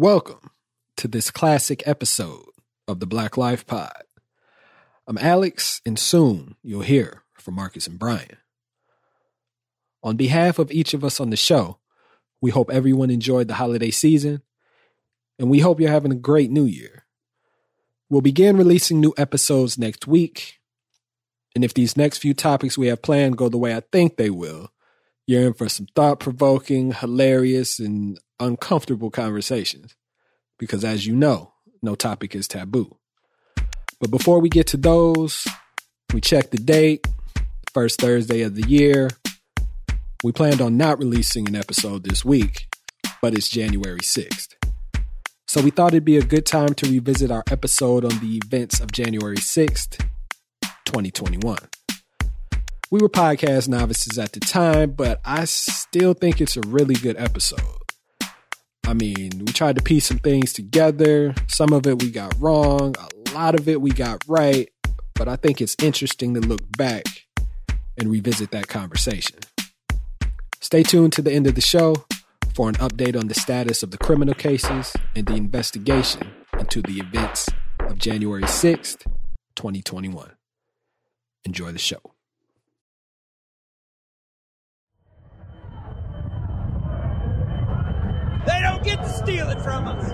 Welcome to this classic episode of the Black Life Pod. I'm Alex, and soon you'll hear from Markus and Bryan. On behalf of each of us on the show, we hope everyone enjoyed the holiday season, and we hope you're having a great new year. We'll begin releasing new episodes next week, and if these next few topics we have planned go the way I think they will, you're in for some thought provoking, hilarious, and uncomfortable conversations. Because as you know, no topic is taboo. But before we get to those, we check the date, first Thursday of the year. We planned on not releasing an episode this week, but it's January 6th. So we thought it'd be a good time to revisit our episode on the events of January 6th, 2021. We were podcast novices at the time, but I still think it's a really good episode. I mean, we tried to piece some things together. Some of it we got wrong, a lot of it we got right, but I think it's interesting to look back and revisit that conversation. Stay tuned to the end of the show for an update on the status of the criminal cases and the investigation into the events of January 6th, 2021. Enjoy the show. Don't get to steal it from us.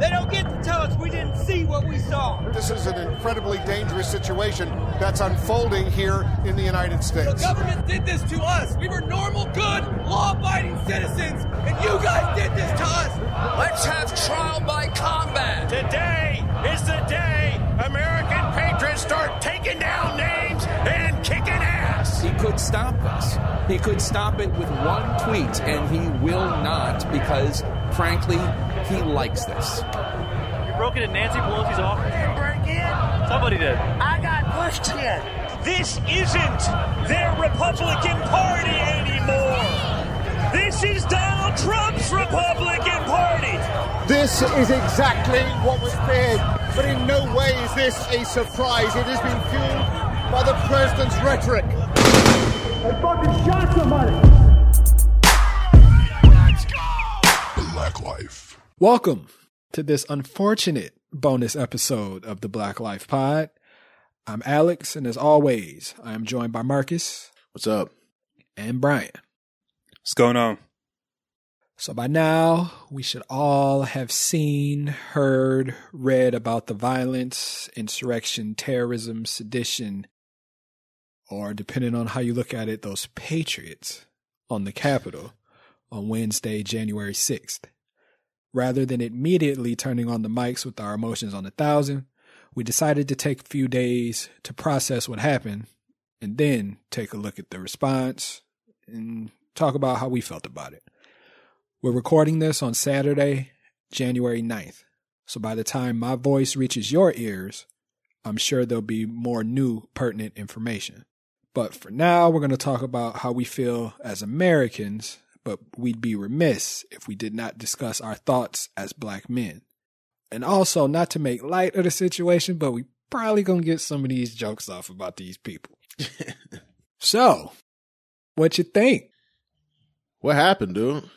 They don't get to tell us we didn't see what we saw. This is an incredibly dangerous situation that's unfolding here in the United States. The government did this to us. We were normal, good, law-abiding citizens, and you guys did this to us. Let's have trial by combat. Today is the day American patriots start taking down names and kicking ass. He could stop us. He could stop it with one tweet, and he will not because, frankly, he likes this. You broke into Nancy Pelosi's office? Break in. Somebody did. I got pushed in. This isn't their Republican Party anymore. This is Donald Trump's Republican Party. This is exactly what was feared, but in no way is this a surprise. It has been fueled by the president's rhetoric. I fucking shot somebody. Welcome to this unfortunate bonus episode of the Black Life Pod. I'm Alex, and as always, I am joined by Markus What's up? and Bryan. What's going on? So by now, we should all have seen, heard, read about the violence, insurrection, terrorism, sedition, or depending on how you look at it, those patriots on the Capitol on Wednesday, January 6th. Rather than immediately turning on the mics with our emotions on a thousand, we decided to take a few days to process what happened and then take a look at the response and talk about how we felt about it. We're recording this on Saturday, January 9th. So by the time my voice reaches your ears, I'm sure there'll be more new pertinent information. But for now, we're going to talk about how we feel as Americans, but we'd be remiss if we did not discuss our thoughts as black men. And also, not to make light of the situation, but we probably to get some of these jokes off about these people. so, what you think? What happened, dude?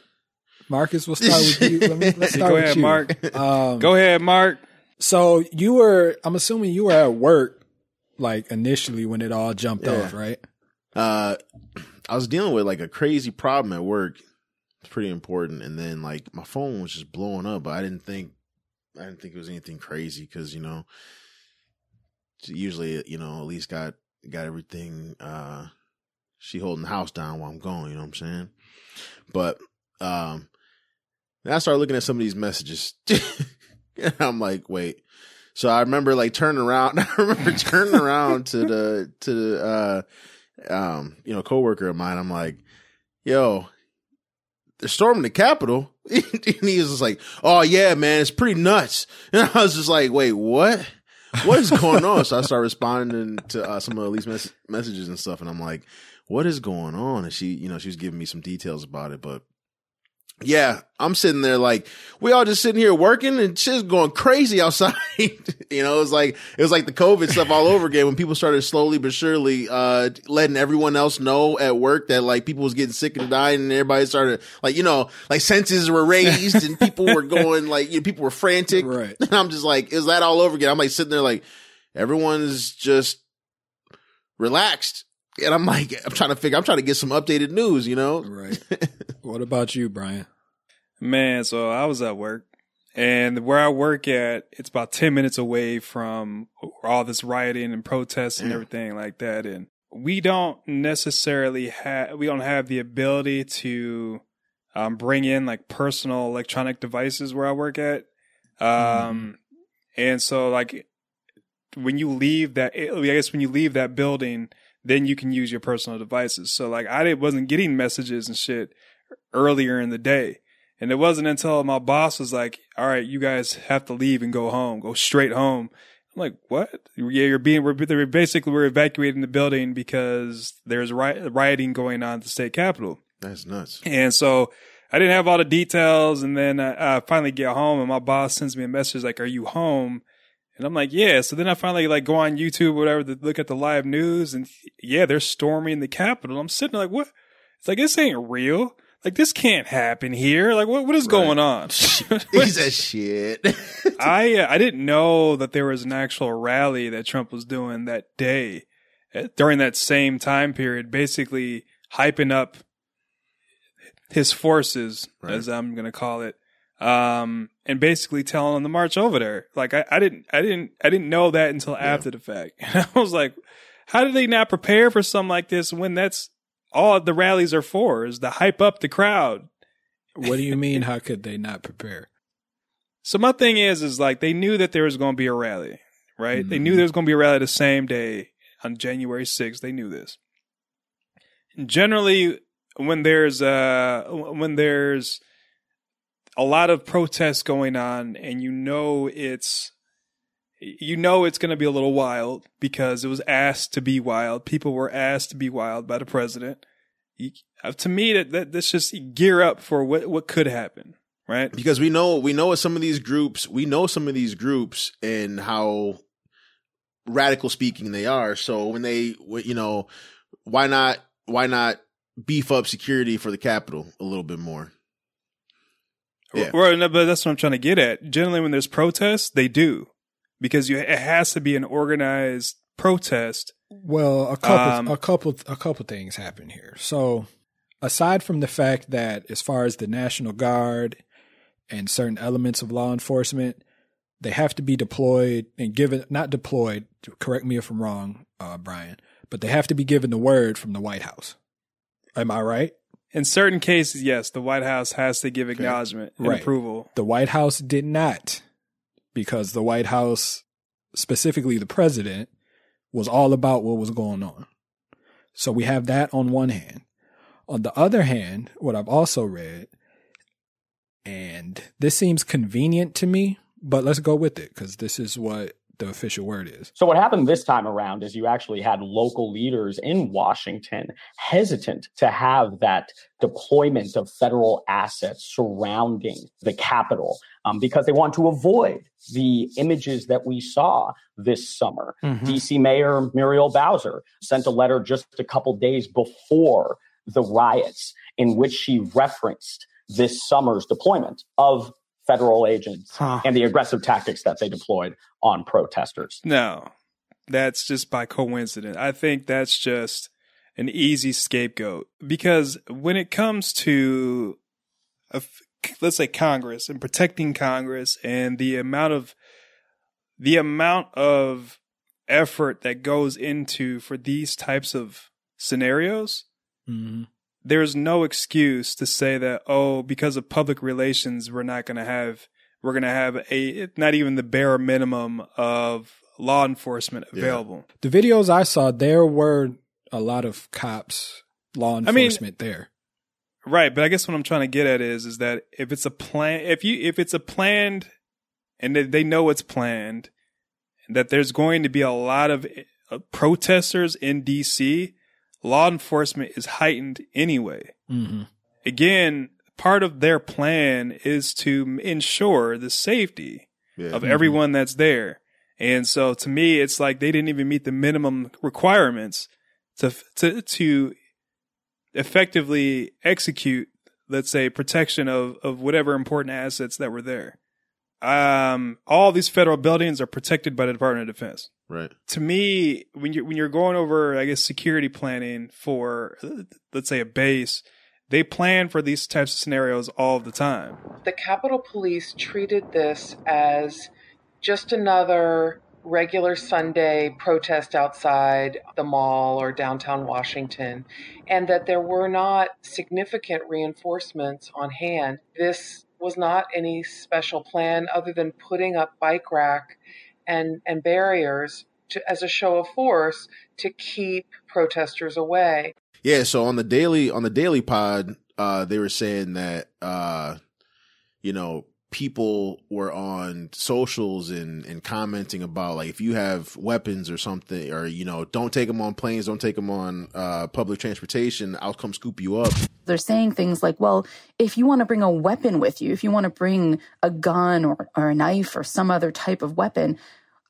Markus, we'll start with you. Let me, let's start Go with ahead, you. Mark. Um, Go ahead, Mark. So you were, I'm assuming you were at work, like initially when it all jumped Yeah. off, right? Uh, I was dealing with like a crazy problem at work. It's pretty important, and then like my phone was just blowing up, but I didn't think I didn't think it was anything crazy because you know, usually you know at least got got everything. uh She holding the house down while I'm going. You know what I'm saying? But um, then I started looking at some of these messages. and I'm like, wait. So I remember like turning around. I remember turning around to the to the uh um you know coworker of mine. I'm like, yo, they're storming the Capitol. and he was just like, oh yeah, man, it's pretty nuts. And I was just like, wait, what? What is going on? so I started responding to uh, some of Elite's mes- messages and stuff, and I'm like, what is going on? And she, you know, she was giving me some details about it, but Yeah, I'm sitting there like we all just sitting here working and shit's going crazy outside. you know, it was like it was like the COVID stuff all over again when people started slowly but surely uh letting everyone else know at work that like people was getting sick and dying and everybody started like you know like senses were raised and people were going like you know, people were frantic. Right. And I'm just like, is that all over again? I'm like sitting there like everyone's just relaxed. And I'm like, I'm trying to figure, I'm trying to get some updated news, you know? Right. what about you, Bryan? Man, so I was at work, and where I work at, it's about ten minutes away from all this rioting and protests and everything like that. And we don't necessarily have we don't have the ability to um, bring in like personal electronic devices where I work at. Um, and so like when you leave that, I guess when you leave that building, then you can use your personal devices. So like I didn't- wasn't getting messages and shit earlier in the day. And it wasn't until my boss was like, all right, you guys have to leave and go home, go straight home. I'm like, what? Yeah, you're being, we're, basically, we're evacuating the building because there's ri- rioting going on at the state capitol. That's nuts. And so I didn't have all the details. And then I, I finally get home and my boss sends me a message like, are you home? And I'm like, yeah. So then I finally like go on YouTube or whatever to look at the live news and yeah, they're storming the Capitol. I'm sitting there like, what? It's like, this ain't real. Like this can't happen here. Like what, what is going on? He said shit. I, uh, I didn't know that there was an actual rally that Trump was doing that day uh, during that same time period, basically hyping up his forces, Right. as I'm going to call it, um, and basically telling them to march over there. Like I, I didn't, I didn't, I didn't know that until after the fact. And I was like, how do they not prepare for something like this when that's all the rallies are for is to hype up the crowd? What do you mean? How could they not prepare? So my thing is, is like they knew that there was going to be a rally, right? They knew Mhm. there was going to be a rally the same day on January 6th. They knew this. And generally, when there's uh when there's a lot of protests going on, and you know it's you know it's going to be a little wild because it was asked to be wild. People were asked to be wild by the president. Uh, to me, that, that that's just gear up for what what could happen, right? because we know we know some of these groups we know some of these groups and how radical speaking they are so when they you know why not why not beef up security for the Capitol a little bit more Yeah. Well, no, but that's what I'm trying to get at. Generally, when there's protests, they do because you it has to be an organized protest. Well, a couple, Um, a couple, a couple things happen here. So, aside from the fact that, as far as the National Guard and certain elements of law enforcement, they have to be deployed and given, not deployed. Correct me if I'm wrong, uh, Bryan, but they have to be given the word from the White House. Am I right? In certain cases, yes, the White House has to give acknowledgement and Right. approval. The White House did not, because the White House, specifically the president, was all about what was going on. So we have that on one hand. On the other hand, what I've also read, and this seems convenient to me, but let's go with it because this is what the official word is. So what happened this time around is you actually had local leaders in Washington hesitant to have that deployment of federal assets surrounding the Capitol um, because they want to avoid the images that we saw this summer. DC Mayor Muriel Bowser sent a letter just a couple days before the riots in which she referenced this summer's deployment of federal agents and the aggressive tactics that they deployed on protesters. No, that's just by coincidence. I think that's just an easy scapegoat because when it comes to, a f- let's say Congress and protecting Congress and the amount of the amount of effort that goes into for these types of scenarios, Mm-hmm. There's no excuse to say that oh because of public relations we're not going to have we're going to have a not even the bare minimum of law enforcement Yeah. available The videos I saw, there were a lot of cops, law I mean- enforcement there. right but i guess what i'm trying to get at is is that if it's a plan if you if it's a planned and they, they know it's planned that there's going to be a lot of uh, protesters in dc law enforcement is heightened anyway Mm-hmm. again, part of their plan is to ensure the safety Yeah. of everyone that's there. And so to me, it's like they didn't even meet the minimum requirements to to to effectively execute, let's say, protection of of whatever important assets that were there. Um, all these federal buildings are protected by the Department of Defense. Right. To me, when you're when you're going over, I guess, security planning for, let's say, a base, they plan for these types of scenarios all the time. The Capitol Police treated this as just another regular Sunday protest outside the mall or downtown Washington, and that there were not significant reinforcements on hand. This was not any special plan other than putting up bike rack and, and barriers to, as a show of force to keep protesters away. Yeah, so on the daily on the daily pod, uh, they were saying that uh, you know, people were on socials and and commenting about like if you have weapons or something or you know, don't take them on planes, don't take them on uh public transportation, I'll come scoop you up. They're saying things like, well, if you want to bring a weapon with you, if you want to bring a gun or, or a knife or some other type of weapon,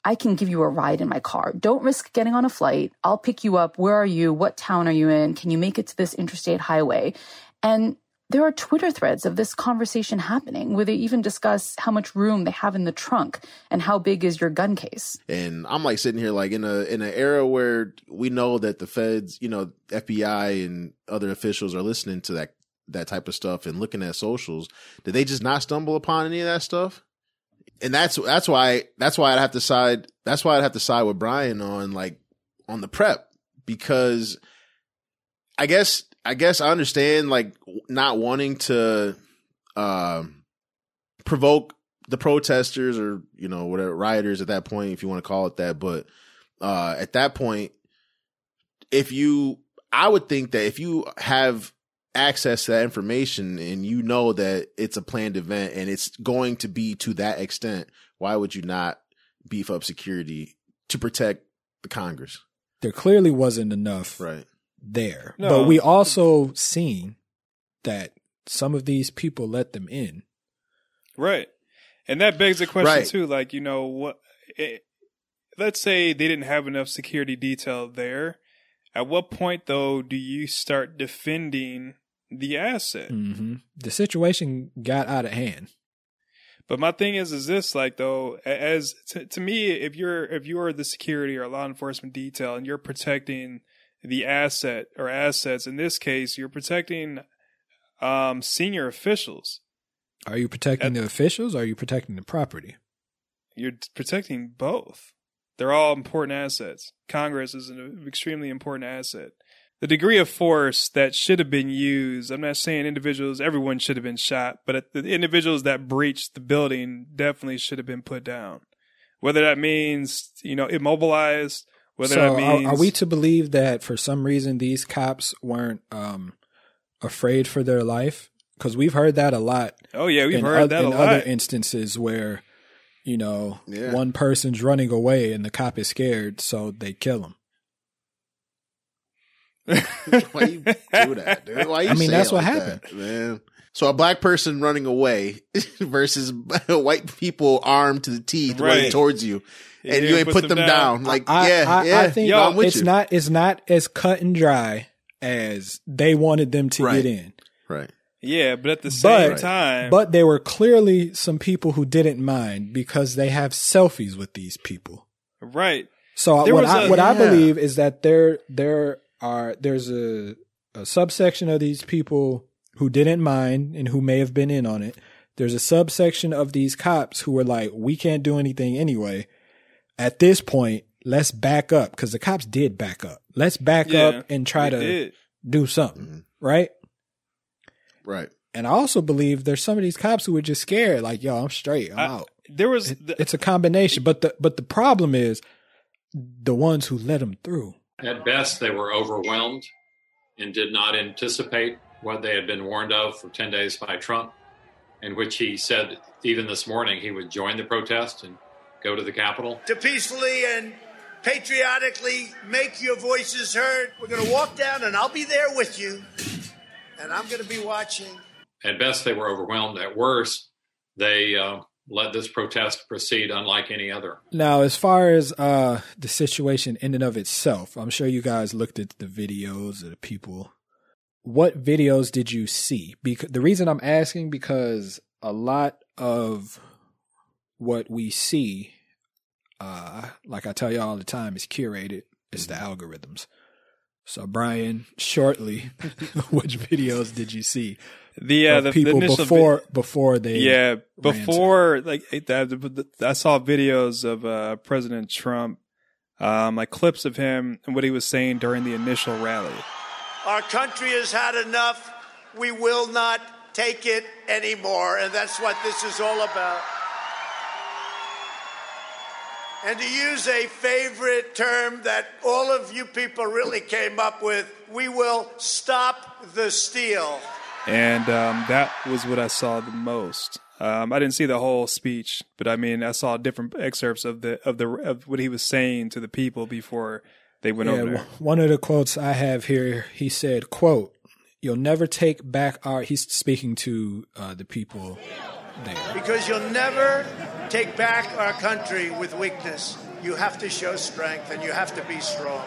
I can give you a ride in my car. Don't risk getting on a flight. I'll pick you up. Where are you? What town are you in? Can you make it to this interstate highway? And there are Twitter threads of this conversation happening where they even discuss how much room they have in the trunk and how big is your gun case. And I'm like sitting here like in a in an era where we know that the feds, you know, FBI and other officials are listening to that that type of stuff and looking at socials. Did they just not stumble upon any of that stuff? And that's that's why that's why I'd have to side that's why I'd have to side with Bryan on like on the prep because I guess I guess I understand like not wanting to um provoke the protesters or you know whatever rioters at that point if you want to call it that but uh at that point if you i would think that if you have access to that information and you know that it's a planned event and it's going to be to that extent why would you not beef up security to protect the congress? There clearly wasn't enough right there. No. But we also seen that some of these people let them in. Right. And that begs the question Right. too, like, you know, what it, let's say they didn't have enough security detail there. At what point though do you start defending the asset? hmm The situation got out of hand. But my thing is, is this like though, as to, to me, if you're if you're the security or law enforcement detail and you're protecting the asset or assets, in this case, you're protecting um, senior officials. Are you protecting the officials or are you protecting the property? You're protecting both. They're all important assets. Congress is an extremely important asset. The degree of force that should have been used, I'm not saying individuals, everyone should have been shot, but the individuals that breached the building definitely should have been put down. Whether that means, you know, immobilized, whether so that means. are, are we to believe that for some reason these cops weren't um, afraid for their life? Because we've heard that a lot. Oh, yeah, we've heard oth- that a in lot. other instances where, you know, Yeah. one person's running away and the cop is scared, so they kill him. why you do that dude why you I mean, that's what like happened. that, man so a black person running away versus white people armed to the teeth running towards you Yeah, and you you ain't ain't put put them them down. down. Like, I, yeah, I, yeah, I think I'm it's you. not it's not as cut and dry as they wanted them to Right. get in. right. yeah, but at the same But time. but there were clearly some people who didn't mind because they have selfies with these people. right. So There what I a- what I believe is that there there are there's a a subsection of these people who didn't mind and who may have been in on it. There's a subsection of these cops who were like, we can't do anything anyway. At this point, let's back up because the cops did back up. Let's back Yeah, up and try to did. do something, Mhm. right? Right. And I also believe there's some of these cops who were just scared, like, yo, I'm straight, I'm I- out. There was. It- the- it's a combination, but the but the problem is the ones who let them through. At best, they were overwhelmed and did not anticipate what they had been warned of for 10 days by Trump, in which he said, even this morning, he would join the protest and go to the Capitol. to peacefully and patriotically make your voices heard. We're going to walk down, and I'll be there with you. And I'm going to be watching. at best, they were overwhelmed. At worst, they uh, let this protest proceed unlike any other. Now, as far as uh, the situation in and of itself, I'm sure you guys looked at the videos of the people. What videos did you see? Because the reason I'm asking because a lot of what we see, uh, like I tell you all the time, is curated. It's the algorithms. So, Bryan, shortly, which videos did you see? The uh, the, people the initial before vi- before they yeah before like I saw videos of uh, President Trump, um, like clips of him and what he was saying during the initial rally. Our country has had enough. We will not take it anymore. And that's what this is all about. And to use a favorite term that all of you people really came up with, we will stop the steal. and um, that was what I saw the most. Um, I didn't see the whole speech, but I mean, I saw different excerpts of the of the of what he was saying to the people before they went Yeah, over there. one of the quotes I have here, he said, "quote You'll never take back our." He's speaking to uh, the people there. Because you'll never take back our country with weakness. You have to show strength and you have to be strong.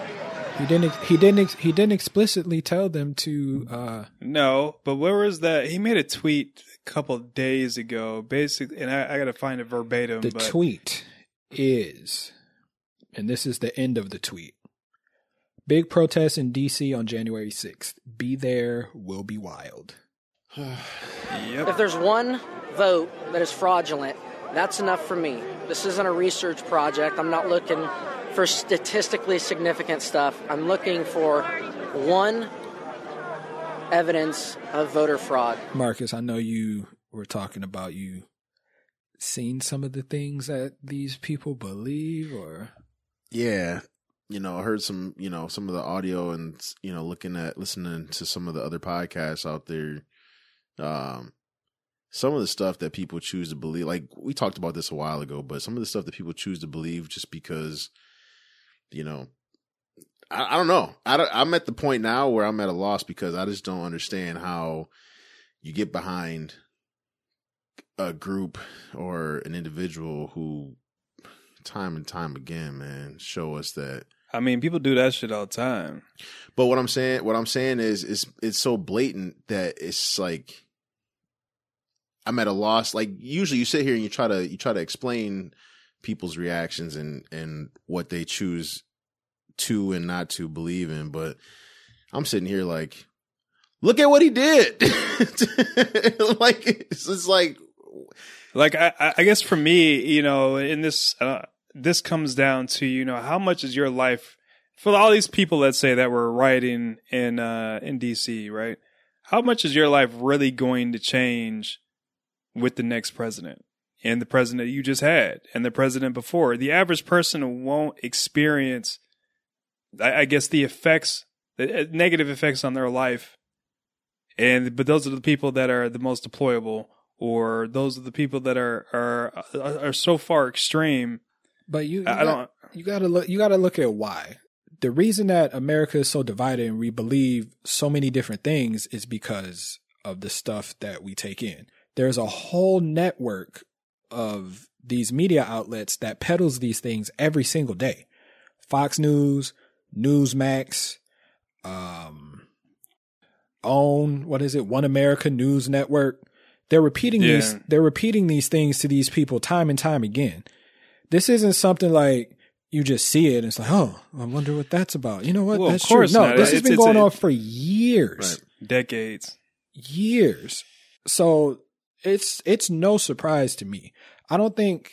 He didn't. He didn't. He didn't explicitly tell them to. Uh, No, but where was that? He made a tweet a couple of days ago, basically, and I, I got to find it verbatim. the but tweet is, and this is the end of the tweet. Big protest in D.C. on January sixth. Be there. Will be wild. If there's one vote that is fraudulent, that's enough for me. This isn't a research project. I'm not looking for statistically significant stuff. I'm looking for one evidence of voter fraud. Markus, I know you were talking about you seen some of the things that these people believe, or Yeah. You know, I heard some, you know, some of the audio and, you know, looking at, listening to some of the other podcasts out there. Um, some of the stuff that people choose to believe, like we talked about this a while ago, but some of the stuff that people choose to believe just because, you know, I, I don't know. I I'm at the point now where I'm at a loss because I just don't understand how you get behind a group or an individual who time and time again, man, show us that I mean, people do that shit all the time. but what I'm saying, what I'm saying is, is it's so blatant that it's like I'm at a loss. Like usually, you sit here and you try to you try to explain people's reactions and and what they choose to and not to believe in. But I'm sitting here like, look at what he did. like it's, it's like Like I, I- I guess for me, you know, in this, uh, this comes down to you know how much is your life for all these people, let's say that were rioting in uh, in DC, right? How much is your life really going to change with the next president and the president you just had and the president before? The average person won't experience, I, I guess, the effects, the uh, negative effects on their life and but those are the people that are the most deployable or those are the people that are are are so far extreme But you, you I- got, don't- You got to look. You got to look at why. The reason that America is so divided and we believe so many different things is because of the stuff that we take in. There's a whole network of these media outlets that peddles these things every single day. Fox News, Newsmax, um, OAN, what is it? One America News Network. They're repeating these. They're repeating these things to these people time and time again. This isn't something like you just see it and it's like, oh, I wonder what that's about. You know what? Well, of that's course true. No, not. this has been going a- on for years decades years. So it's it's no surprise to me. I don't think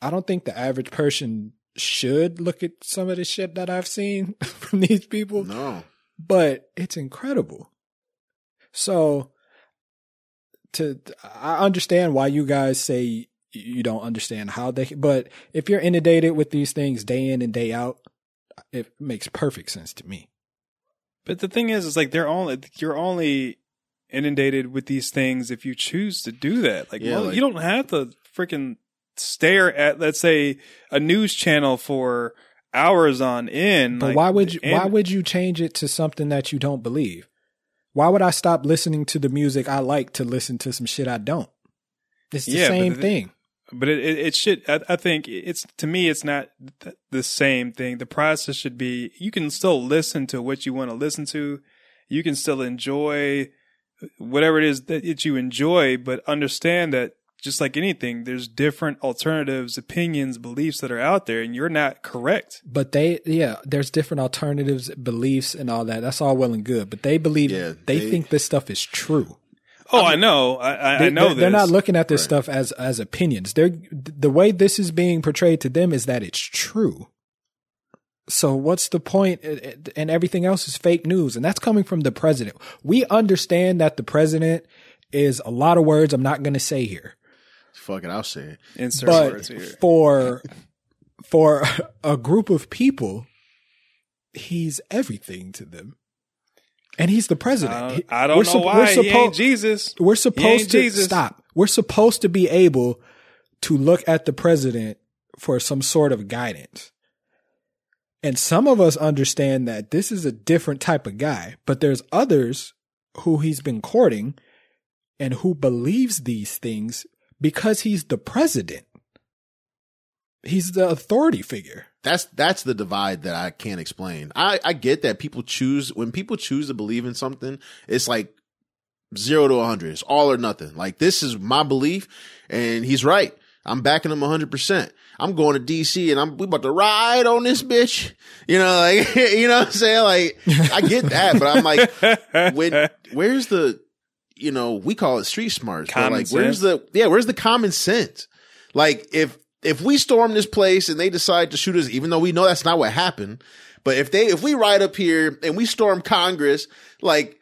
I don't think the average person should look at some of the shit that I've seen from these people. No. But it's incredible. So to I understand why you guys say you don't understand how they but if you're inundated with these things day in and day out, it makes perfect sense to me. but the thing is it's like they're only you're only inundated with these things if you choose to do that like, Yeah, well, like- you don't have to freaking stare at let's say a news channel for hours on end But like, why would you, why would you change it to something that you don't believe? Why would I stop listening to the music I like to listen to some shit I don't? It's the Yeah, same the- thing. But it, it, it should, I, I think it's, to me, it's not th- the same thing. The process should be, you can still listen to what you want to listen to. You can still enjoy whatever it is that that you enjoy, but understand that just like anything, there's different alternatives, opinions, beliefs that are out there, and you're not correct. But they, yeah, there's different alternatives, beliefs, and all that. That's all well and good. But they believe, they, they- think this stuff is true. Oh, I know. I, I, I They- know they're, they're not looking at this stuff as as opinions. They're the way this is being portrayed to them is that it's true. So what's the point? And everything else is fake news, and that's coming from the president. We understand that the president is a lot of words. I'm not going to say here, Fuck it, I'll say it. Insert but words here. for for a group of people, he's everything to them. And he's the president. I don't- I don't we're know sup- why. we're He ain't Jesus. We're supposed to Jesus. stop. We're supposed to be able to look at the president for some sort of guidance. And some of us understand that this is a different type of guy, but there's others who he's been courting and who believes these things because he's the president. He's the authority figure. That's that's the divide that I can't explain. I I get that people choose when people choose to believe in something, it's like zero to a hundred. It's all or nothing. Like this is my belief, and he's right. I'm backing him hundred percent. I'm going to DC and I'm we about to ride on this bitch. You know, like you know what I'm saying? Like I get that, but I'm like, when where's the you know, we call it street smarts, but Common like where's the yeah, where's the common sense? Like if if we storm this place and they decide to shoot us, even though we know that's not what happened, but if they if we ride up here and we storm Congress, like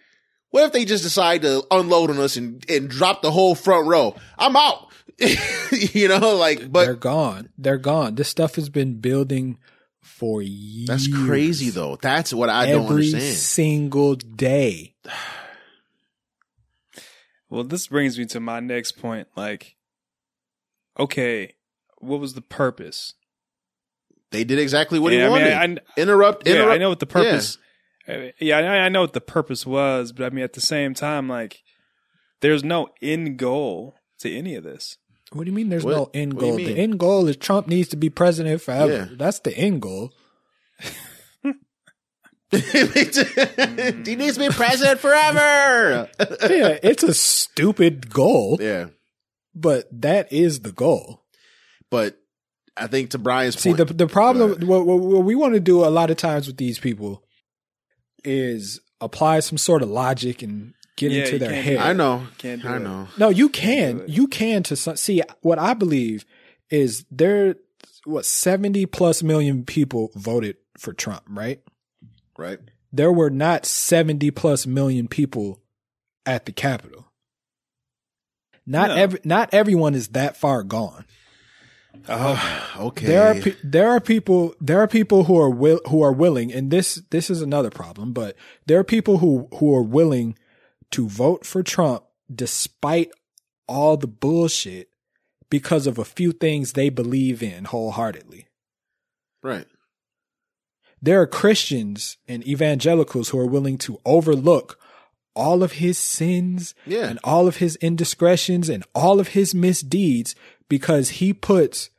what if they just decide to unload on us and and drop the whole front row? I'm out. you know, like but They're gone. They're gone. This stuff has been building for years. that's crazy though. That's what I don't Every single day. Well, this brings me to my next point. Like, okay, what was the purpose? They did exactly what Yeah, he I mean, wanted. I- I- interrupt, Yeah, interrupt. I know what the purpose. uh, Yeah, I, I know what the purpose was, but I mean, at the same time, like, there's no end goal to any of this. What do you mean there's What- no end what do you goal? The end goal is Trump needs to be president forever. Yeah. That's the end goal. he needs to be president forever. yeah, it's a stupid goal. Yeah. But that is the goal. But I think to Bryan's See, point, the the problem what, what, what we want to do a lot of times with these people is apply some sort of logic and get Yeah, into their head. I know, Can't do I it. know. No, you can. You can to some, see what I believe is there what 70 plus million people voted for Trump, right? Right. There were not 70 plus million people at the Capitol. Not No. every not everyone is that far gone. Okay. There are pe- there are people there are people who are will who are willing and this this is another problem, but there are people who who are willing to vote for Trump despite all the bullshit because of a few things they believe in wholeheartedly. right. There are Christians and evangelicals who are willing to overlook all of his sins Yeah. and all of his indiscretions and all of his misdeeds because he puts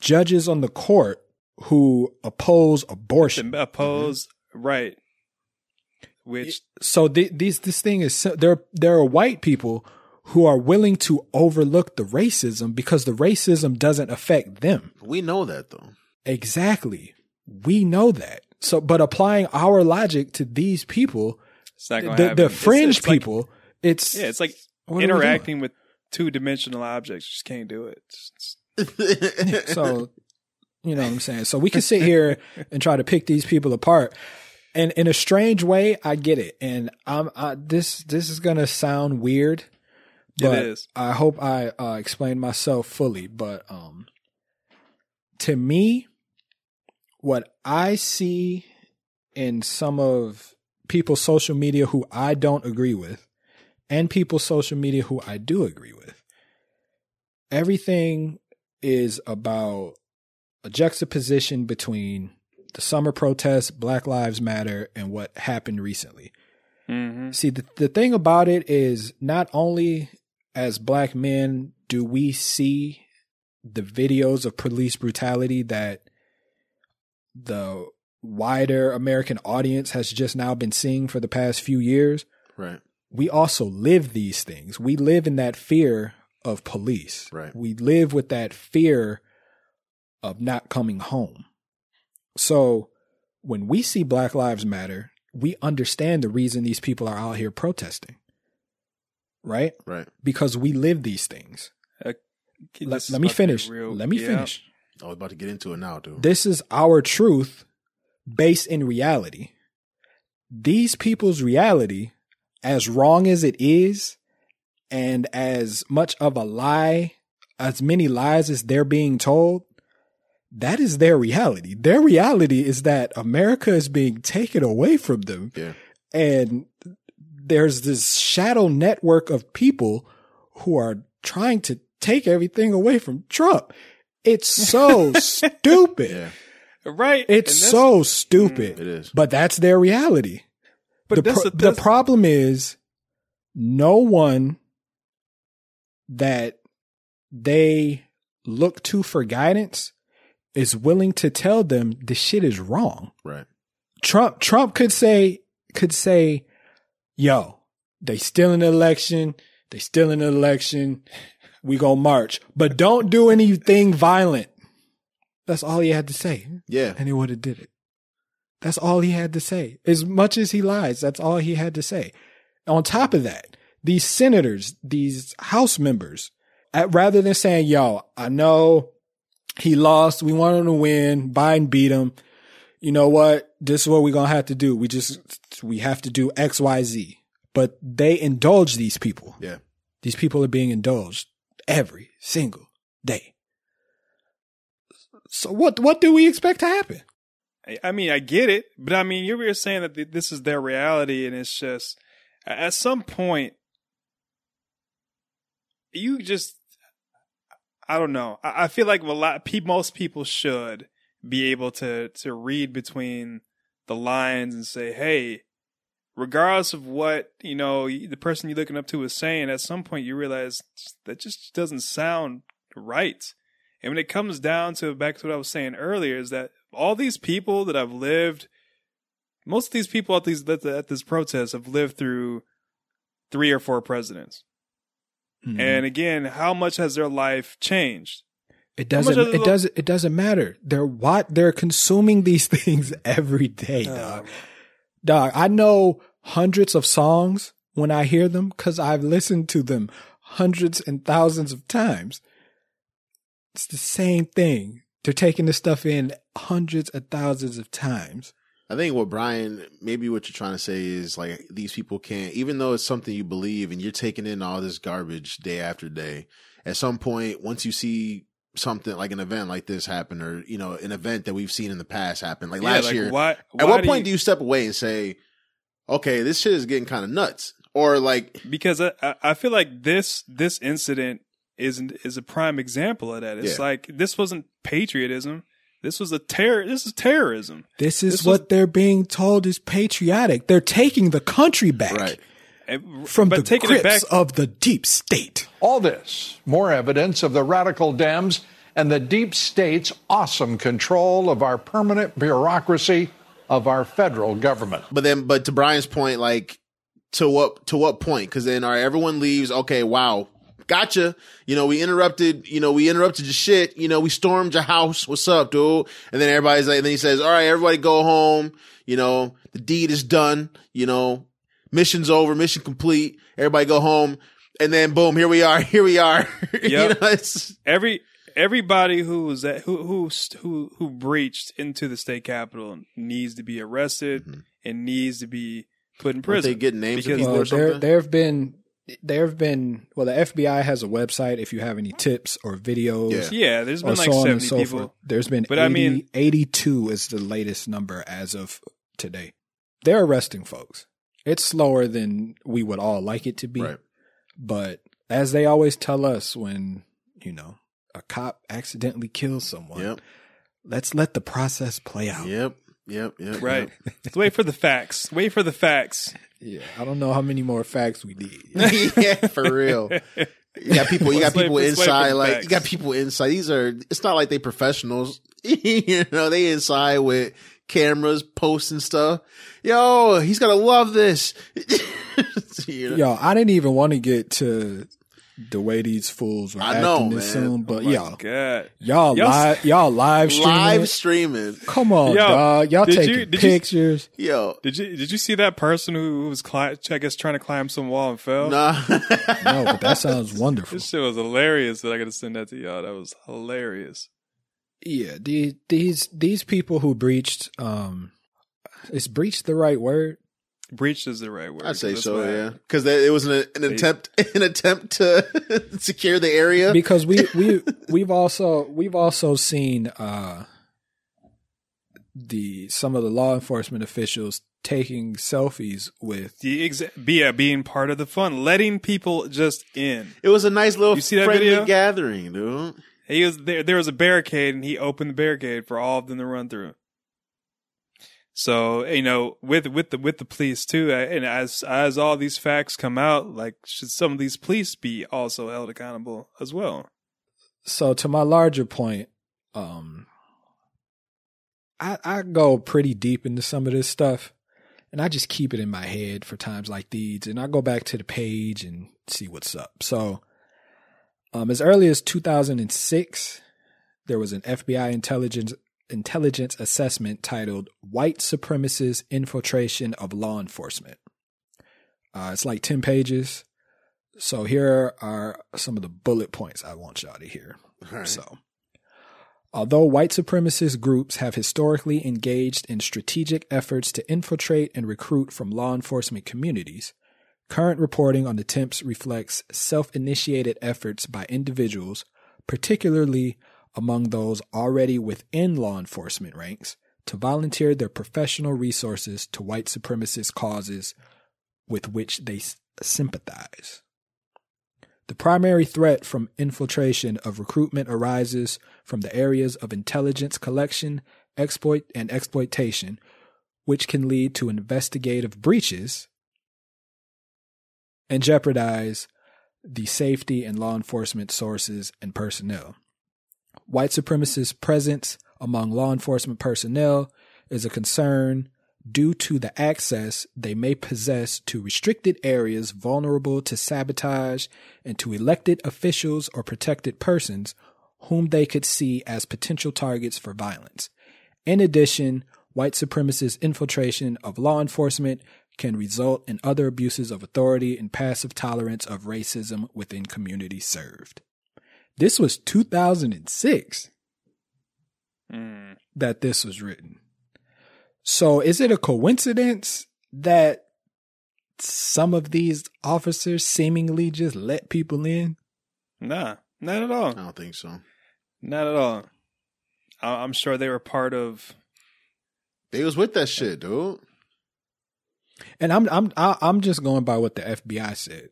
judges on the court who oppose abortion. To oppose, mm-hmm. right? Which So th- these this thing is so- there there are white people who are willing to overlook the racism because the racism doesn't affect them. We know that though. Exactly. We know that. So but applying our logic to these people it's not the, happen. the fringe it's like- people, it's yeah, it's like what are we doing? interacting with two dimensional objects. You just can't do it. So you know what I'm saying. So we can sit here and try to pick these people apart, and in a strange way, I get it. And I'm I, this this is gonna sound weird, but is. I hope I uh, explain myself fully. But um, to me, what I see in some of people's social media who I don't agree with, and people's social media who I do agree with, everything is about a juxtaposition between the summer protests, Black Lives Matter, and what happened recently. Mm-hmm. See, the, the thing about it is not only as black men do we see the videos of police brutality that the wider American audience has just now been seeing for the past few years. Right. We also live these things. We live in that fear of police. Right. We live with that fear of not coming home. So when we see Black Lives Matter, we understand the reason these people are out here protesting. Right? Right. Because we live these things. Uh, let, let me about to be finish. real- Let me yeah. finish. I was about to get into it now, dude. This is our truth based in reality. These people's reality, as wrong as it is, and as much of a lie, as many lies as they're being told, that is their reality. Their reality is that America is being taken away from them. Yeah. And there's this shadow network of people who are trying to take everything away from Trump. It's so stupid. Yeah. Right. It's so stupid. Mm, it is. But that's their reality. But the, pro- the- the problem is no one that they look to for guidance is willing to tell them the shit is wrong. Right. Trump Trump could say could say, "Yo, they still in the election. They still in the election. We gonna march, but don't do anything violent." That's all he had to say. Yeah. and he would have did it. That's all he had to say. As much as he lies, that's all he had to say. On top of that, these senators, these House members, at, rather than saying, "Yo, I know he lost. We want him to win. Biden beat him. You know what? This is what we're gonna have to do. We just we have to do X, Y, Z. But they indulge these people. Yeah. These people are being indulged every single day. So what what do we expect to happen? I- mean, I get it, but I mean, you're saying that this is their reality, and it's just at some point, you just, I don't know. I, I feel like a lot, most people should be able to to read between the lines and say, hey, regardless of what you know the person you're looking up to is saying, at some point you realize that just doesn't sound right. And when it comes down to back to what I was saying earlier, is that all these people that I've lived, most of these people at these at, this protest have lived through three or four presidents. Hmm. And again, how much has their life changed? It doesn't. It doesn't. It doesn't matter. They're what they're consuming these things every day, Oh, dog. Dog, I know hundreds of songs when I hear them because I've listened to them hundreds and thousands of times. It's the same thing. They're taking this stuff in hundreds of thousands of times. I think what Bryan, maybe what you're trying to say is like these people can't, even though it's something you believe and you're taking in all this garbage day after day. At some point, once you see something like an event like this happen, or you know, an event that we've seen in the past happen, like Yeah, last like, year. why- at what do point you- do you step away and say, "Okay, this shit is getting kind of nuts," or like, because I, I- I feel like this this incident is is a prime example of that. It's Yeah. like this wasn't patriotism. This was a terror. This is terrorism. This is This was- what they're being told is patriotic. They're taking the country back And- from but the taking it grips back- of the deep state. All this, more evidence of the radical Dems and the deep state's awesome control of our permanent bureaucracy of our federal government. But then, but to Bryan's point, like to what to what point? Because then, all right, everyone leaves. Okay, wow, gotcha. You know, we interrupted. You know, we interrupted your shit. You know, we stormed your house. What's up, dude? And then everybody's like, and then he says, all right, everybody go home. You know, the deed is done. You know, mission's over, mission complete. Everybody go home. And then boom, here we are. Here we are. you know, it's every everybody who was at, who who who who breached into the state capitol needs to be arrested and needs to be put in prison. Mm-hmm. they get names of because people Well, or there something? there have been there have been well the FBI has a website if you have any tips or videos. Yeah. Yeah, there's been like so on and 70 so people. forth. There's been But 80, I mean- 82 is the latest number as of today. They're arresting folks. It's slower than we would all like it to be. Right. But as they always tell us when, you know, a cop accidentally kills someone, Yep. let's let the process play out. Yep. Yep. Yep. Right. yep. Let's wait for the facts. Wait for the facts. Yeah, I don't know how many more facts we need. yeah, for real. You got people. You got people let's wait for inside. Like facts. you got people inside. These are. It's not like they professionals. you know, they inside with cameras, posts and stuff. Yo, he's gonna love this. You know? Yo, I didn't even want to get to the way these fools were I acting know, this man. soon, but Oh my yo, God. y'all Y'all- live, y'all live streaming. Live streaming. Come on, Yo, dog. Y'all did taking you- did you- pictures. Yo, Did you did you see that person who was cli- I guess trying to climb some wall and fell? nah. no, but that sounds wonderful. This shit was hilarious. That I gotta send that to y'all. That was hilarious. Yeah, the, these these people who breached, um, is breached the right word? Breached is the right word. I'd say so. what Yeah, because it was an, an attempt, an attempt to secure the area. because we we we've also we've also seen uh the some of the law enforcement officials taking selfies with The exa- be- yeah, being part of the fun, letting people just in. It was a nice little You see that friendly video? gathering, dude. He was there. There was a barricade, and he opened the barricade for all of them to run through. So you know, with with the with the police too, uh, and as as all these facts come out, like should some of these police be also held accountable as well? so to my larger point um i i go pretty deep into some of this stuff and i just keep it in my head for times like these and i go back to the page and see what's up so um as early as 2006 there was an fbi intelligence intelligence assessment titled white supremacist infiltration of law enforcement uh, it's like 10 pages so here are some of the bullet points I want y'all to hear. Right. So, although white supremacist groups have historically engaged in strategic efforts to infiltrate and recruit from law enforcement communities, current reporting on attempts reflects self-initiated efforts by individuals, particularly among those already within law enforcement ranks, to volunteer their professional resources to white supremacist causes with which they sympathize. The primary threat from infiltration of recruitment arises from the areas of intelligence collection, exploit, and exploitation, which can lead to investigative breaches and jeopardize the safety and law enforcement sources and personnel. White supremacist presence among law enforcement personnel is a concern due to the access they may possess to restricted areas vulnerable to sabotage and to elected officials or protected persons whom they could see as potential targets for violence. In addition, white supremacist infiltration of law enforcement can result in other abuses of authority and passive tolerance of racism within communities served. This was 2006 Mm. that this was written. So is it a coincidence that some of these officers seemingly just let people in? Nah, not at all. I don't think so. Not at all. I- I'm sure they were part of. They was with that shit, dude. And I'm I'm I- I'm just going by what the FBI said.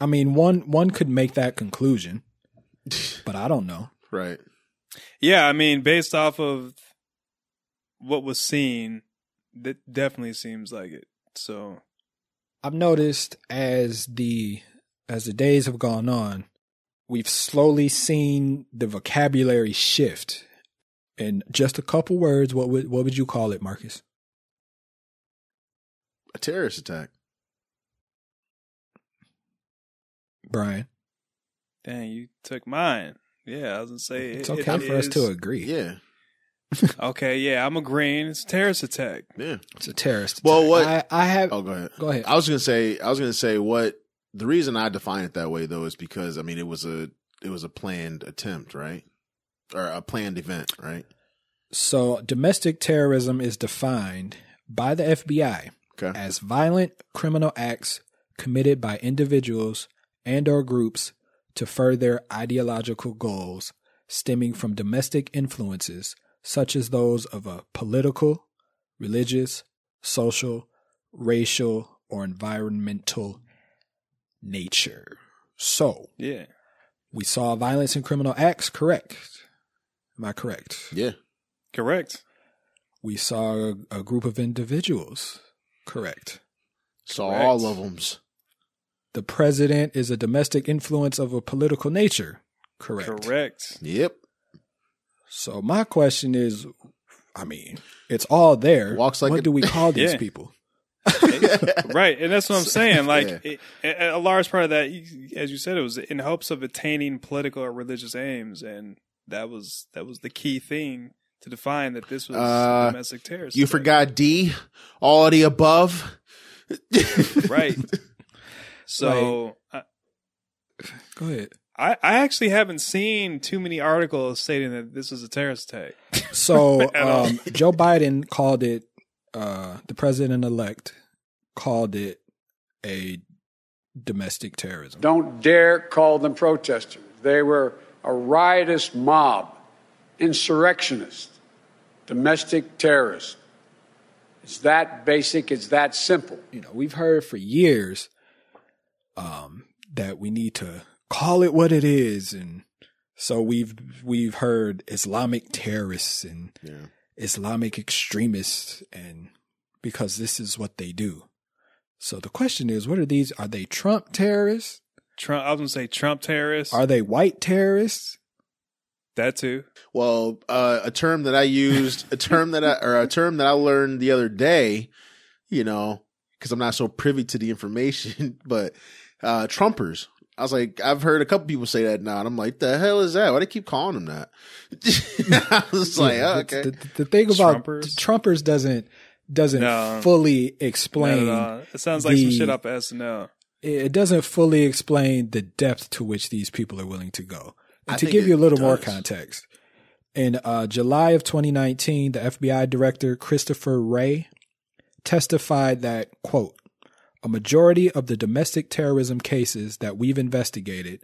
I mean, one one could make that conclusion, but I don't know. Right. Yeah, I mean, based off of what was seen, that definitely seems like it. So I've noticed as the as the days have gone on, we've slowly seen the vocabulary shift. In just a couple words, what would what would you call it, Markus? A terrorist attack. Bryan. Dang, you took mine. Yeah, I was gonna say It's it- okay it for us to agree. Yeah. Okay, yeah, I'm agreeing. It's a terrorist attack. Yeah. It's a terrorist. Well, attack. what I, I have Oh, go ahead. Go ahead. I was gonna say. I was gonna say what the reason I define it that way though is because I mean it was a it was a planned attempt, right? Or a planned event, right? So, domestic terrorism is defined by the FBI Okay. as violent criminal acts committed by individuals and or groups to further ideological goals stemming from domestic influences such as those of a political, religious, social, racial, or environmental nature. So, Yeah. we saw violence and criminal acts, correct? Am I correct? Yeah. Correct. We saw a, a group of individuals, Correct. Saw Correct. all of them. The president is a domestic influence of a political nature. Correct. Correct. Yep. So my question is, I mean, it's all there. Walks like what a- do we call these Yeah. people? right, and that's what I'm saying. Like Yeah. it, a a large part of that, as you said, it was in hopes of attaining political or religious aims, and that was that was the key thing to define that this was Uh, domestic terrorism. You forgot D. All of the above. right? So I, Go ahead. I, I actually haven't seen too many articles stating that this was a terrorist attack. So um, Joe Biden called it, uh, the president elect called it a domestic terrorism. Don't dare call them protesters. They were a riotous mob, insurrectionists, domestic terrorists. It's that basic, it's that simple. You know, we've heard for years um, that we need to call it what it is, and so we've we've heard Islamic terrorists and Yeah. Islamic extremists, and because this is what they do. So the question is, what are these? Are they Trump terrorists? Trump, I was gonna say Trump terrorists. Are they white terrorists? that too? Well, uh, a term that I used, a term that I, or a term that I learned the other day, you know, because I'm not so privy to the information, but uh, Trumpers. I was like, I've heard a couple people say that now, and I'm like, the hell is that? Why do they keep calling them that? I was like, oh, the- okay. The, the thing about Trumpers? Trumpers doesn't doesn't No. fully explain. It sounds like some shit off of SNL. it doesn't fully explain the depth to which these people are willing to go. And I to give you a little more context, in uh, July of 2019, the FBI director Christopher Wray testified that, quote, a majority of the domestic terrorism cases that we've investigated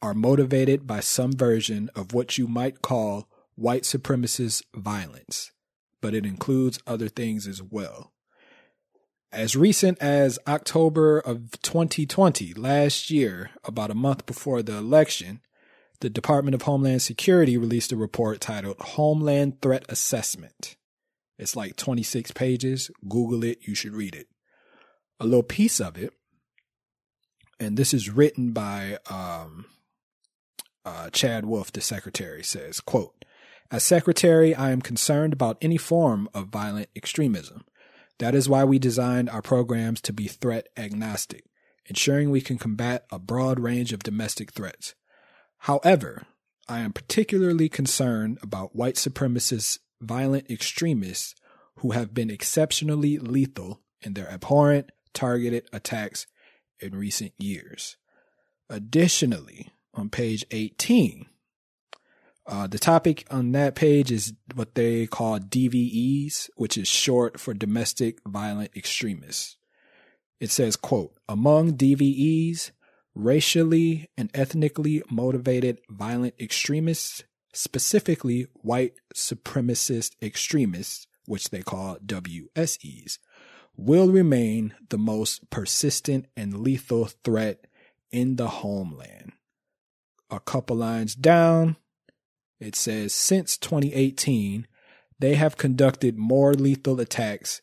are motivated by some version of what you might call white supremacist violence, but it includes other things as well. As recent as October of 2020, last year, about a month before the election, the Department of Homeland Security released a report titled Homeland Threat Assessment. It's like 26 pages. Google it, you should read it. A little piece of it, and this is written by um, uh, Chad Wolf, the secretary, says, quote, As secretary, I am concerned about any form of violent extremism. That is why we designed our programs to be threat agnostic, ensuring we can combat a broad range of domestic threats. However, I am particularly concerned about white supremacist violent extremists who have been exceptionally lethal in their abhorrent, targeted attacks in recent years. Additionally, on page 18, uh, the topic on that page is what they call DVEs, which is short for domestic violent extremists. It says, quote, among DVEs, racially and ethnically motivated violent extremists, specifically white supremacist extremists, which they call WSEs, will remain the most persistent and lethal threat in the homeland. A couple lines down, it says since 2018, they have conducted more lethal attacks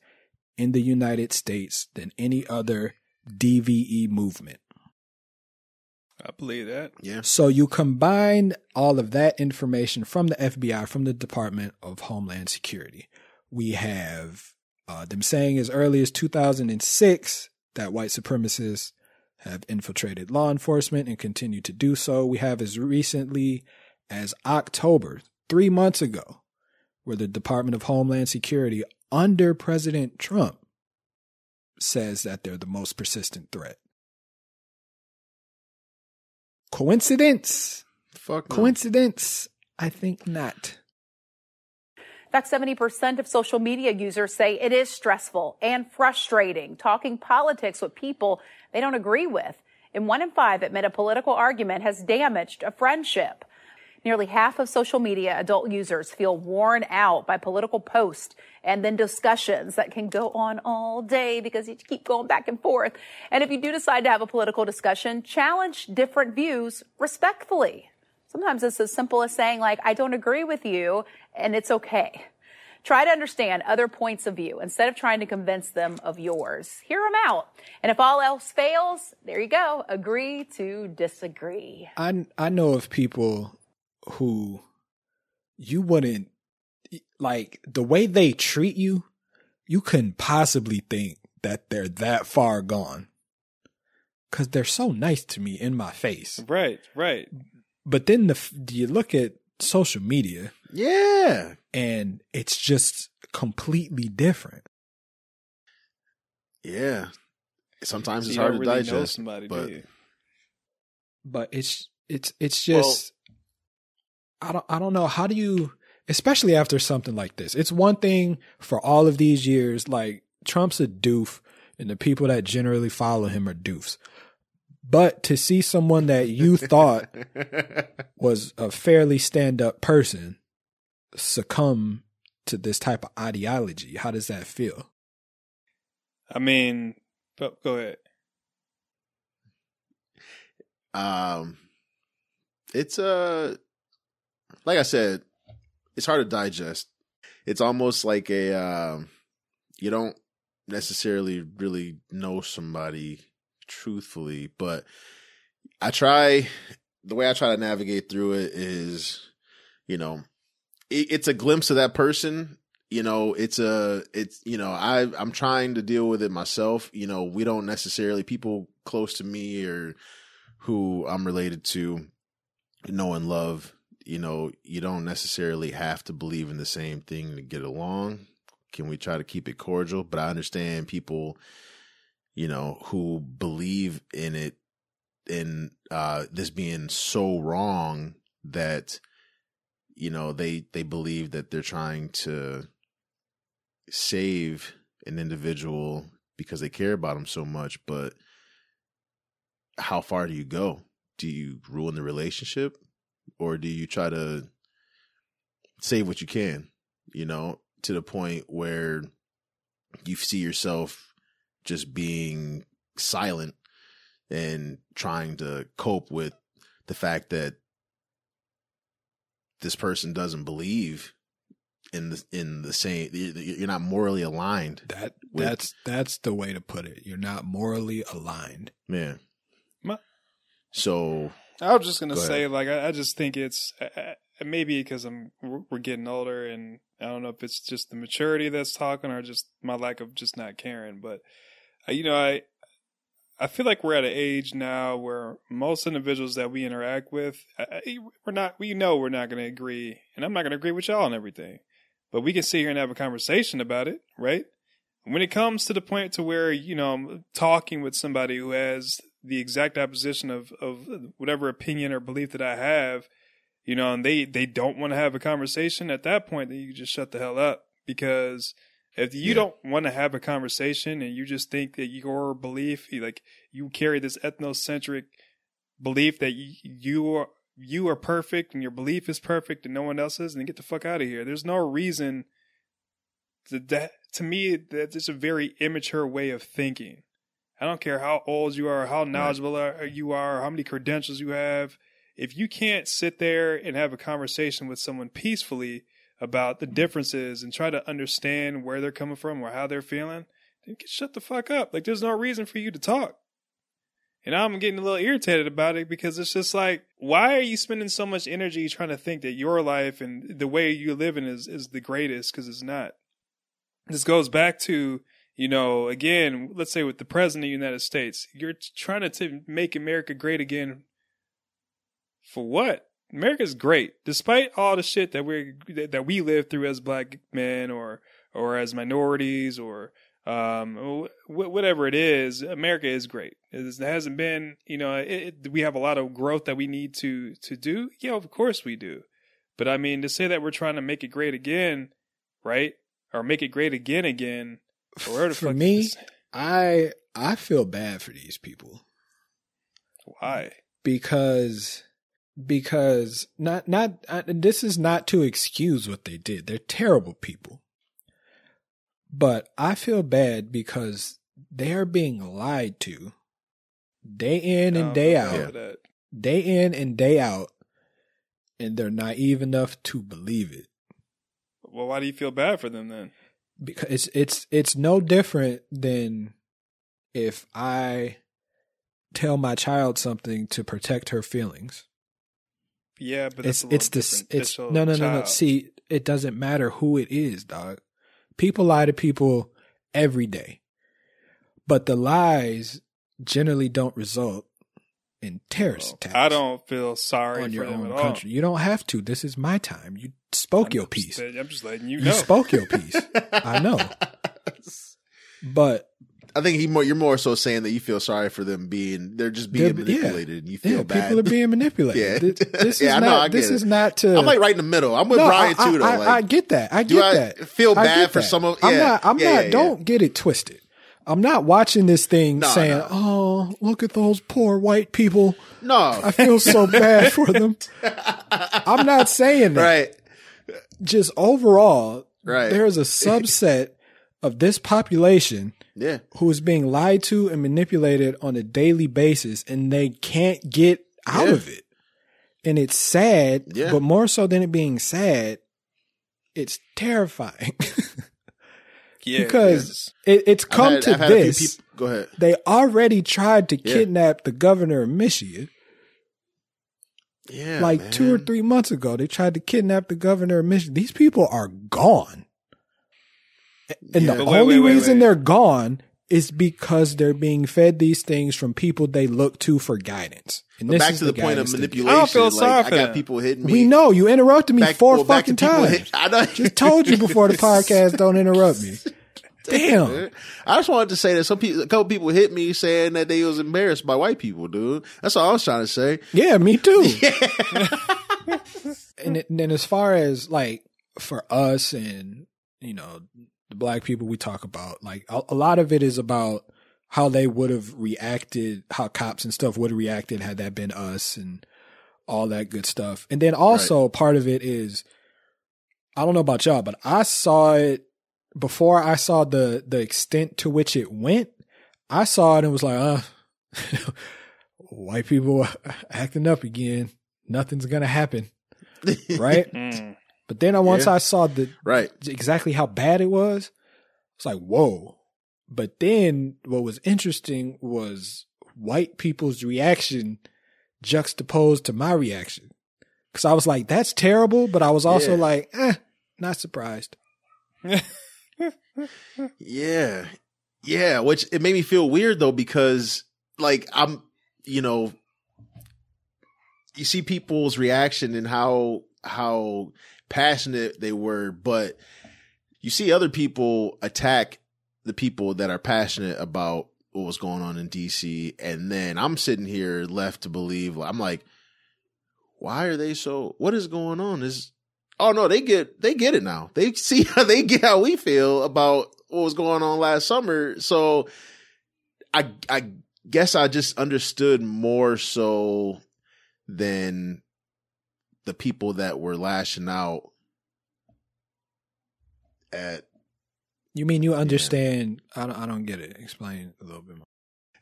in the United States than any other DVE movement. I believe that. Yeah. So you combine all of that information from the FBI, from the Department of Homeland Security. We have uh, them saying as early as 2006 that white supremacists have infiltrated law enforcement and continue to do so. We have as recently as October, three months ago, where the Department of Homeland Security under President Trump says that they're the most persistent threat. Coincidence? Fuck no. Coincidence? I think not. In fact, 70% of social media users say it is stressful and frustrating talking politics with people they don't agree with. And one in five admit a political argument has damaged a friendship. Nearly half of social media adult users feel worn out by political posts and then discussions that can go on all day because you keep going back and forth. And if you do decide to have a political discussion, challenge different views respectfully. Sometimes it's as simple as saying, like, I don't agree with you, and it's okay. Try to understand other points of view instead of trying to convince them of yours. Hear them out. And if all else fails, there you go. Agree to disagree. I I know of people who you wouldn't like the way they treat you, you couldn't possibly think that they're that far gone. Cause they're so nice to me in my face. Right, right. But then the you look at social media, yeah, and it's just completely different. Yeah, sometimes So it's hard to really digest, somebody, but? But it's it's it's just I don't I don't know how do you especially after something like this. It's one thing for all of these years like Trump's a doof and the people that generally follow him are doofs. But to see someone that you thought was a fairly stand up person succumb to this type of ideology, how does that feel? I mean, but go ahead. um, it's uh, like I said, it's hard to digest. It's almost like a um, you don't necessarily really know somebody truthfully, but I try. The way I try to navigate through it is, you know, it, it's a glimpse of that person. You know, it's a, it's, you know, I, I'm trying to deal with it myself. You know, we don't necessarily, people close to me or who I'm related to know and love, you know, you don't necessarily have to believe in the same thing to get along. Can we try to keep it cordial? But I understand people, you know, who believe in it, in uh, this being so wrong that, you know, they they believe that they're trying to save an individual because they care about them so much, but how far do you go? Do you ruin the relationship or do you try to save what you can, you know, to the point where you see yourself just being silent and trying to cope with the fact that this person doesn't believe in the in the same you're not morally aligned that with- that's that's the way to put it. You're not morally aligned. man so I was just gonna Go ahead. say, like, I, I just think it's uh, maybe because I'm we're getting older, and I don't know if it's just the maturity that's talking or just my lack of just not caring. But uh, you know, I I feel like we're at an age now where most individuals that we interact with, uh, we're not, we know we're not going to agree, and I'm not going to agree with y'all on everything, but we can sit here and have a conversation about it, right? When it comes to the point to where you know I'm talking with somebody who has the exact opposition of of whatever opinion or belief that I have, you know, and they they don't want to have a conversation at that point, then you just shut the hell up because if you don't want to have a conversation and you just think that your belief, like you carry this ethnocentric belief that you, you are you are perfect and your belief is perfect and no one else is, then get the fuck out of here. There's no reason to that. To me, that's just a very immature way of thinking. I don't care how old you are, how knowledgeable are- uh, you are, how many credentials you have. If you can't sit there and have a conversation with someone peacefully about the differences and try to understand where they're coming from or how they're feeling, then get shut the fuck up. Like there's no reason for you to talk. And I'm getting a little irritated about it because it's just like, why are you spending so much energy trying to think that your life and the way you're living is, is the greatest? Because it's not. This goes back to, you know, again, let's say with the president of the United States, you're trying to t- make America great again. For what? America's great, despite all the shit that we that we live through as black men or or as minorities or um wh- whatever it is. America is great. It hasn't been, you know, it, it, we have a lot of growth that we need to to do. Yeah, of course we do. But I mean, to say that we're trying to make it great again, right? Or make it great again again. For me, I I feel bad for these people why? because because not not uh, this is not to excuse what they did. They're terrible people. But I feel bad because they are being lied to day in and day out. Day in and day out and they're naive enough to believe it. well, why do you feel bad for them then? Because it's it's it's no different than if I tell my child something to protect her feelings. Yeah, but it's it's this it's no no no no. child. See, it doesn't matter who it is, dog. People lie to people every day, but the lies generally don't result in terrorist attacks. I don't feel sorry on for your own at all. country. You don't have to. This is my time. You spoke your piece. I'm just letting you You know. spoke your piece. I know. But I think he more you're more so saying that you feel sorry for them being they're just being They're- yeah. manipulated and you feel yeah, bad. people are being manipulated. Yeah. Th- This is Yeah, I know, not. I get this it. is not to. I'm like right in the middle. I'm with No, Bryan I- too though. I, like, I get that. I do get I that. feel I bad get for that. some of- I'm yeah, not. I'm yeah, not. yeah, don't get it twisted. I'm not watching this thing No, saying, no. "Oh, look at those poor white people." No, I feel so bad for them. I'm not saying that. Right. Just overall, Right. there's a subset of this population Yeah. who is being lied to and manipulated on a daily basis and they can't get out Yeah. of it. And it's sad, Yeah. but more so than it being sad, it's terrifying. Yeah, because it, it's come had- to I've had a few this. peop- go ahead. They already tried to Yeah. kidnap the governor of Michigan. Yeah. like two or three months ago, they tried to kidnap the governor of Michigan. These people are gone. And Yeah. the wait, only wait, wait, reason wait. they're gone is because they're being fed these things from people they look to for guidance. And this back is to the, point of guidance they manipulation. I don't feel like, sorry I for got people hitting me. We know you interrupted me Back- four well, fucking times. hit- I know. Just told you before the podcast, don't interrupt me. Damn. I just wanted to say that some people, a couple people hit me saying that they was embarrassed by white people, dude. That's all I was trying to say. Yeah, me too. and and then as far as like for us and you know the black people we talk about, like a, a lot of it is about how they would have reacted, how cops and stuff would have reacted had that been us, and all that good stuff. And then also part of it is, I don't know about y'all, but I saw it before I saw the the extent to which it went. I saw it and was like, uh, white people acting up again. Nothing's gonna happen, right? Mm. But then I once Yeah. I saw the Right. exactly how bad it was, it's like whoa. But then what was interesting was white people's reaction juxtaposed to my reaction, because I was like, "That's terrible," but I was also Yeah. like, "Eh, not surprised." Yeah. Yeah. Which it made me feel weird though, because like I'm, you know, you see people's reaction and how, how passionate they were, but you see other people attack the people that are passionate about what was going on in DC. And then I'm sitting here left to believe, I'm like, why are they so, what is going on? Is, Oh no, they get they get it now. They see how they get how we feel about what was going on last summer. So I I guess I just understood more so than the people that were lashing out at You mean you understand? I don't. I don't get it. Explain a little bit more.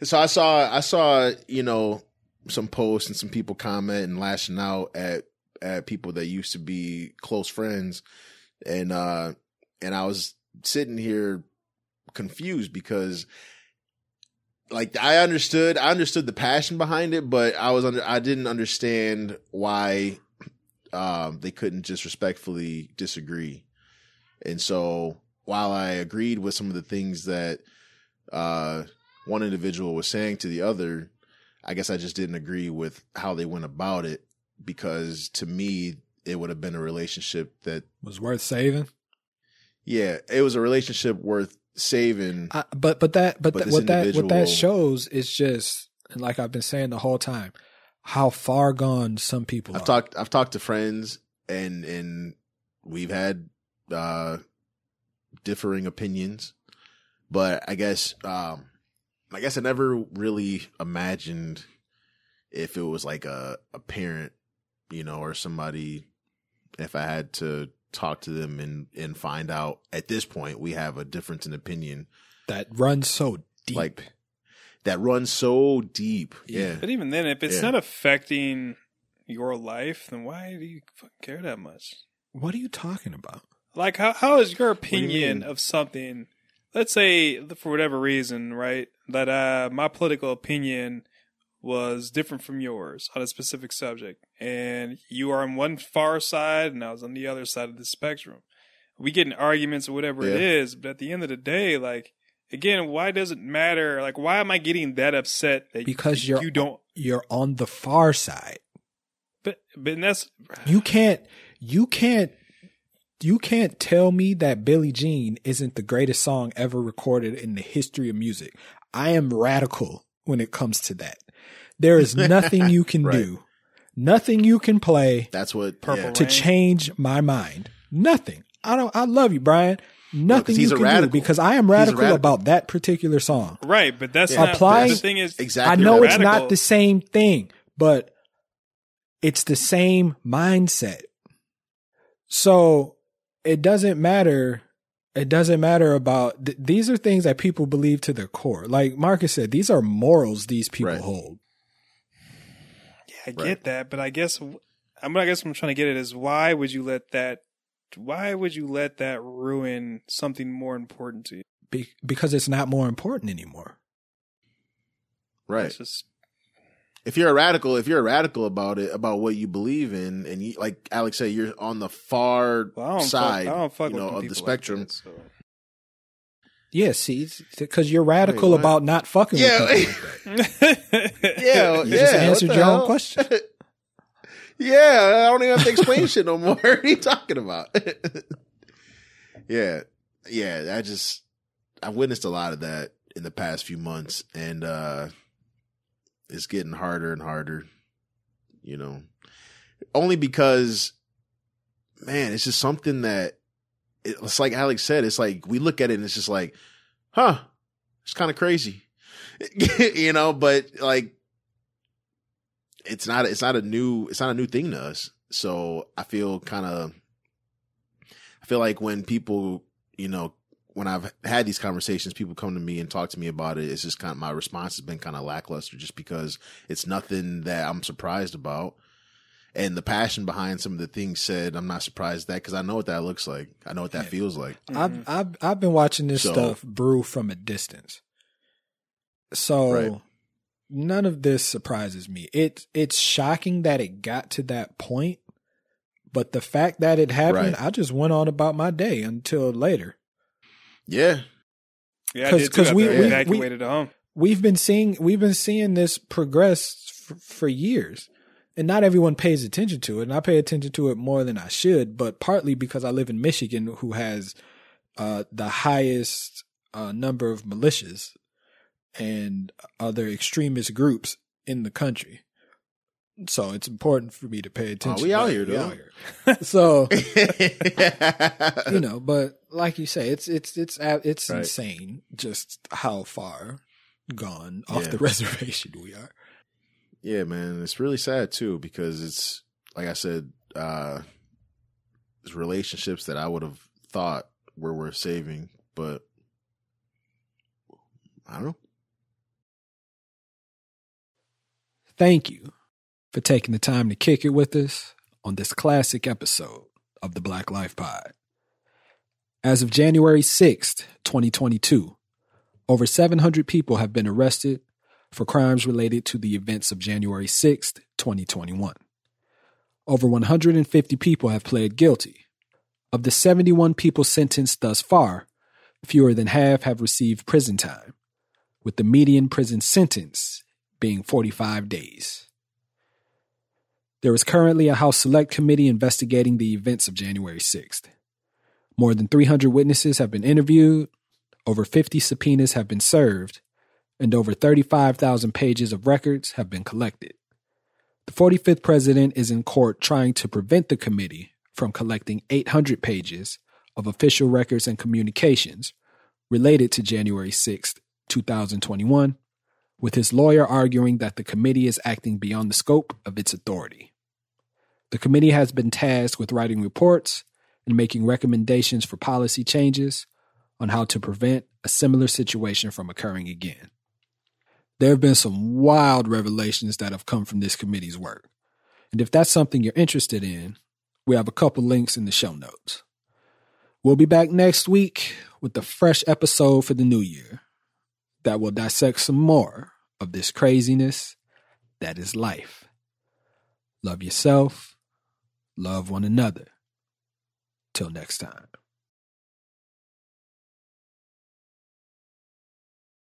so I saw I saw you know some posts and some people comment and lashing out at at people that used to be close friends. And uh and I was sitting here confused because like I understood I understood the passion behind it but I was under I didn't understand why um they couldn't just respectfully disagree. And so while I agreed with some of the things that uh one individual was saying to the other, I guess I just didn't agree with how they went about it because to me it would have been a relationship that Was worth saving. yeah, it was a relationship worth saving. I, but but that but, But that, what that what that shows is just and like I've been saying the whole time, how far gone some people I've are. talked I've talked to friends and and we've had uh differing opinions, but I guess um I guess I never really imagined if it was like a a parent, you know, or somebody if I had to talk to them and and find out at this point we have a difference in opinion that runs so deep. like that runs so deep. Yeah. But even then, if it's Yeah. not affecting your life, then why do you fucking care that much? what are you talking about? Like, how how is your opinion mean? of something? Let's say for whatever reason, right? That uh, my political opinion was different from yours on a specific subject, and you are on one far side, and I was on the other side of the spectrum. We get in arguments or whatever it Yeah. is, but at the end of the day, like again, why does it matter? Like, why am I getting that upset that because you, you're you don't? you're on the far side. But but that's You can't you can't you can't tell me that Billie Jean isn't the greatest song ever recorded in the history of music. I am radical when it comes to that. There is nothing you can Right. do. Nothing you can play That's what Purple yeah. to change my mind. Nothing. I don't I love you, Bryan. Nothing he's you a can do because I am radical, radical. about that particular song. right, but that's Yeah. not Applying- the thing. Is Exactly. I know right. it's not the same thing, but it's the same mindset. So it doesn't matter. It doesn't matter about th- these are things that people believe to their core. Like Markus said, these are morals these people Right. hold. Yeah, I get that, but I guess I'm. I guess I'm trying to get at is why would you let that? Why would you let that ruin something more important to you? Be- because it's not more important anymore. Right. Just if you're a radical, if you're a radical about it, about what you believe in, and you, like Alex said, you're on the far well, I side, Fuck, I don't fuck you know, them of the people like spectrum. that, Yeah, see, because you're radical what? about not fucking Yeah. with people like yeah, You yeah. just answered your own question. yeah, I don't even have to explain shit no more. what are you talking about? yeah, yeah. I just I witnessed a lot of that in the past few months, and uh it's getting harder and harder. You know, only because, man, it's just something that it's like Alex said. It's like we look at it and it's just like, huh, it's kind of crazy, you know. But like, it's not. It's not a new. It's not a new thing to us. So I feel kind of. I feel like when people, you know, when I've had these conversations, people come to me and talk to me about it. It's just kind of my response has been kind of lackluster, just because it's nothing that I'm surprised about. And the passion behind some of the things said, I'm not surprised at that because I know what that looks like. I know what that feels like. Mm-hmm. I've I've I've been watching this So- stuff brew from a distance. So Right. none of this surprises me. It it's shocking that it got to that point, but the fact that it happened, Right. I just went on about my day until later. Yeah. Yeah, because did too 'cause after we- I we- we- evacuated home. We've been seeing we've been seeing this progress f- for years. And not everyone pays attention to it, and I pay attention to it more than I should, but partly because I live in Michigan who has uh, the highest uh, number of militias and other extremist groups in the country. So it's important for me to pay attention. we out here, though. out here. so you know, but like you say, it's it's it's it's Right. insane just how far gone off Yeah. the reservation we are. Yeah, man, it's really sad too because it's like I said, uh it's relationships that I would have thought were worth saving, but I don't know. Thank you for taking the time to kick it with us on this classic episode of the Black Life Pod. As of January 6th, 2022, over 700 people have been arrested for crimes related to the events of January 6th, 2021. Over 150 people have pled guilty. Of the 71 people sentenced thus far, fewer than half have received prison time, with the median prison sentence being 45 days. There is currently a House Select Committee investigating the events of January 6th. More than 300 witnesses have been interviewed, over 50 subpoenas have been served, and over 35,000 pages of records have been collected. The 45th president is in court trying to prevent the committee from collecting 800 pages of official records and communications related to January 6th, 2021, with his lawyer arguing that the committee is acting beyond the scope of its authority. The committee has been tasked with writing reports and making recommendations for policy changes on how to prevent a similar situation from occurring again. There have been some wild revelations that have come from this committee's work. And if that's something you're interested in, we have a couple links in the show notes. We'll be back next week with a fresh episode for the new year that will dissect some more of this craziness that is life. Love yourself, love one another. Till next time.